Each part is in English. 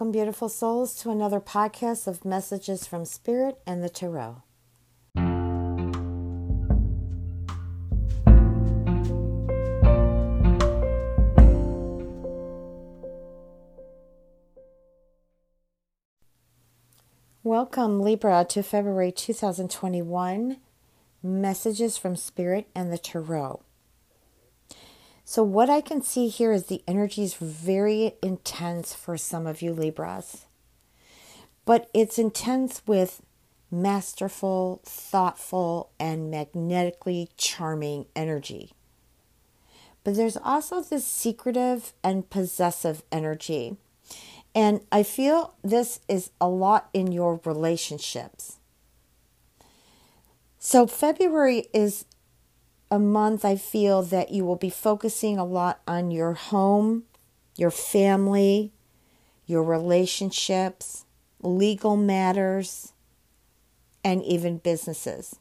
Welcome, beautiful souls, to another podcast of Messages from Spirit and the Tarot. Welcome, Libra, to February 2021 Messages from Spirit and the Tarot. So, what I can see here is the energy is very intense for some of you Libras, but it's intense with masterful, thoughtful, and magnetically charming energy. But there's also this secretive and possessive energy. And I feel this is a lot in your relationships. So, February is a month, I feel that you will be focusing a lot on your home, your family, your relationships, legal matters, and even businesses.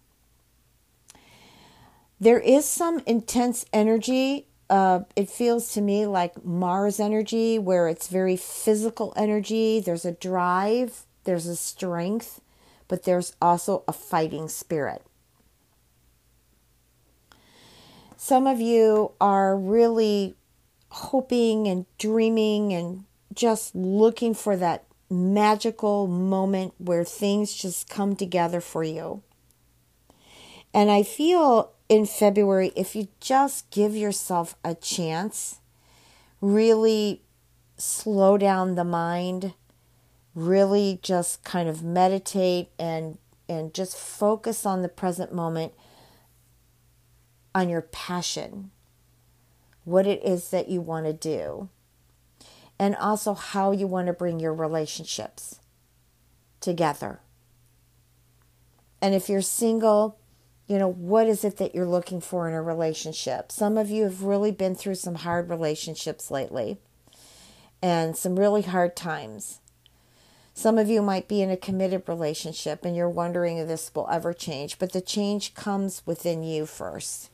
There is some intense energy. Uh, it feels to me like Mars energy, where it's very physical energy. There's a drive, there's a strength, but there's also a fighting spirit. Some of you are really hoping and dreaming and just looking for that magical moment where things just come together for you. And I feel in February, if you just give yourself a chance, really slow down the mind, really just kind of meditate and and just focus on the present moment on your passion, what it is that you want to do, and also how you want to bring your relationships together. And if you're single, you know, what is it that you're looking for in a relationship? Some of you have really been through some hard relationships lately and some really hard times. Some of you might be in a committed relationship and you're wondering if this will ever change, but the change comes within you first.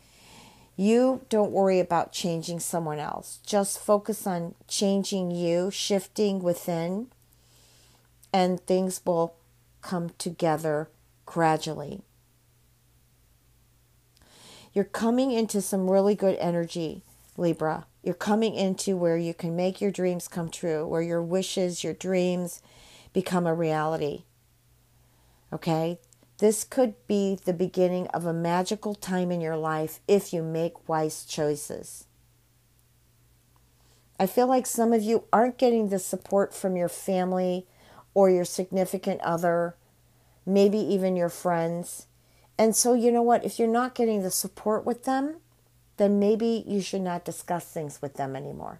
You don't worry about changing someone else. Just focus on changing you, shifting within, and things will come together gradually. You're coming into some really good energy, Libra. You're coming into where you can make your dreams come true, where your wishes, your dreams become a reality. Okay? This could be the beginning of a magical time in your life if you make wise choices. I feel like some of you aren't getting the support from your family or your significant other, maybe even your friends. And so, you know what? If you're not getting the support with them, then maybe you should not discuss things with them anymore.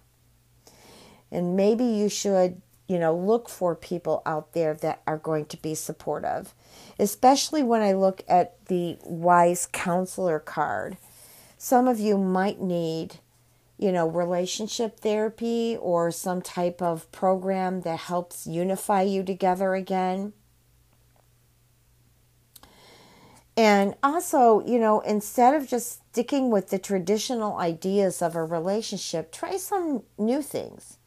And maybe you should you know, look for people out there that are going to be supportive, especially when I look at the wise counselor card. Some of you might need, you know, relationship therapy or some type of program that helps unify you together again. And also, you know, instead of just sticking with the traditional ideas of a relationship, try some new things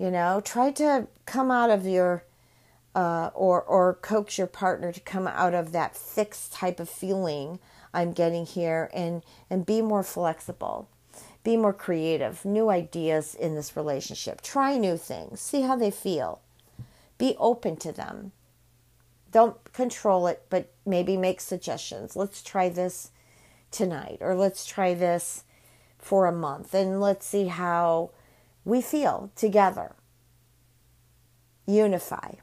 you know, try to come out of your uh, or or coax your partner to come out of that fixed type of feeling I'm getting here and and be more flexible. Be more creative, new ideas in this relationship. Try new things. See how they feel. Be open to them. Don't control it, but maybe make suggestions. Let's try this tonight or let's try this for a month and let's see how we feel together. Unify.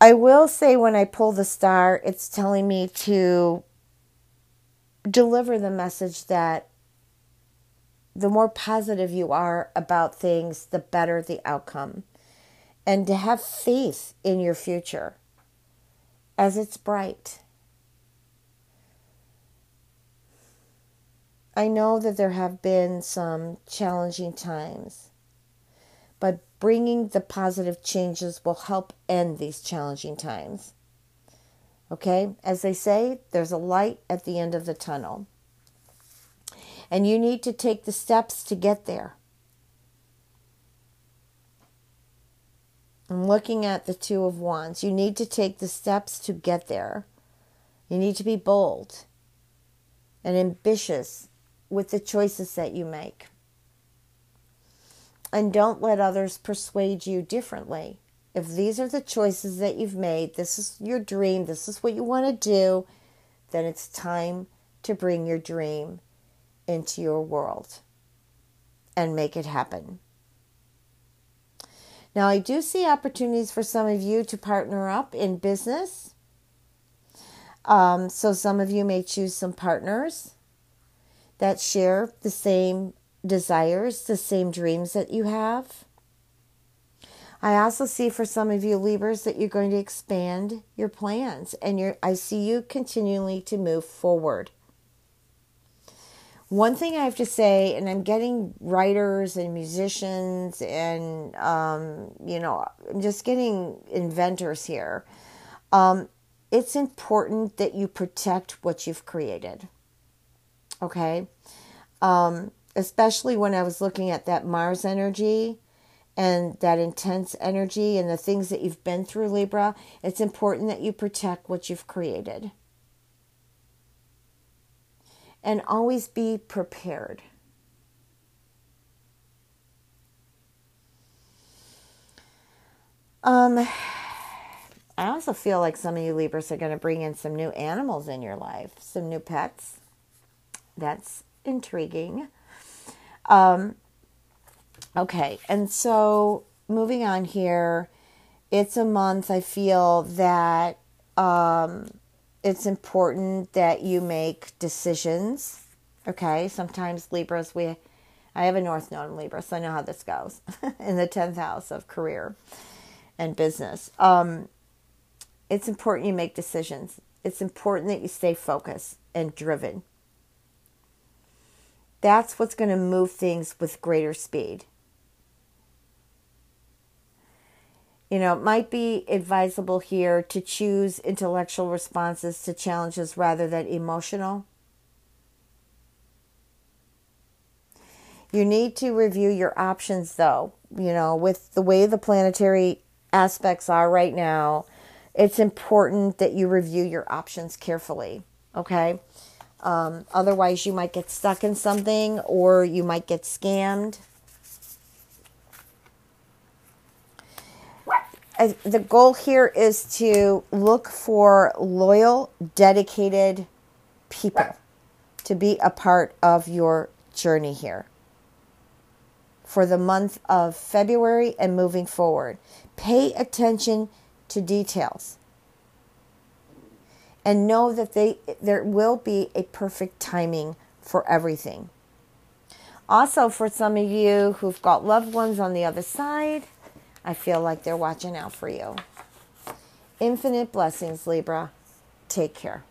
I will say when I pull the star, it's telling me to deliver the message that the more positive you are about things, the better the outcome. And to have faith in your future as it's bright. I know that there have been some challenging times, but bringing the positive changes will help end these challenging times. Okay? As they say, there's a light at the end of the tunnel. And you need to take the steps to get there. I'm looking at the Two of Wands. You need to take the steps to get there. You need to be bold and ambitious with the choices that you make. And don't let others persuade you differently. If these are the choices that you've made, this is your dream, this is what you want to do, then it's time to bring your dream into your world and make it happen. Now, I do see opportunities for some of you to partner up in business. Um, so, some of you may choose some partners that share the same desires, the same dreams that you have. I also see for some of you Libras that you're going to expand your plans and you're I see you continually to move forward. One thing I have to say, and I'm getting writers and musicians and, um, you know, I'm just getting inventors here. Um, it's important that you protect what you've created. Okay? Um, especially when I was looking at that Mars energy and that intense energy and the things that you've been through, Libra, it's important that you protect what you've created. And always be prepared. Um, I also feel like some of you Libras are going to bring in some new animals in your life, some new pets. That's intriguing. Um, okay, and so moving on here, it's a month I feel that um, it's important that you make decisions. Okay, sometimes Libras, we I have a North Node in Libra, so I know how this goes in the 10th house of career and business. Um, it's important you make decisions. It's important that you stay focused and driven. That's what's going to move things with greater speed. You know, it might be advisable here to choose intellectual responses to challenges rather than emotional. You need to review your options, though. You know, with the way the planetary aspects are right now, it's important that you review your options carefully. Okay. Um, otherwise, you might get stuck in something or you might get scammed. the goal here is to look for loyal, dedicated people to be a part of your journey here for the month of February and moving forward. Pay attention to details and know that they there will be a perfect timing for everything. Also, for some of you who've got loved ones on the other side, I feel like they're watching out for you. Infinite blessings, Libra. Take care.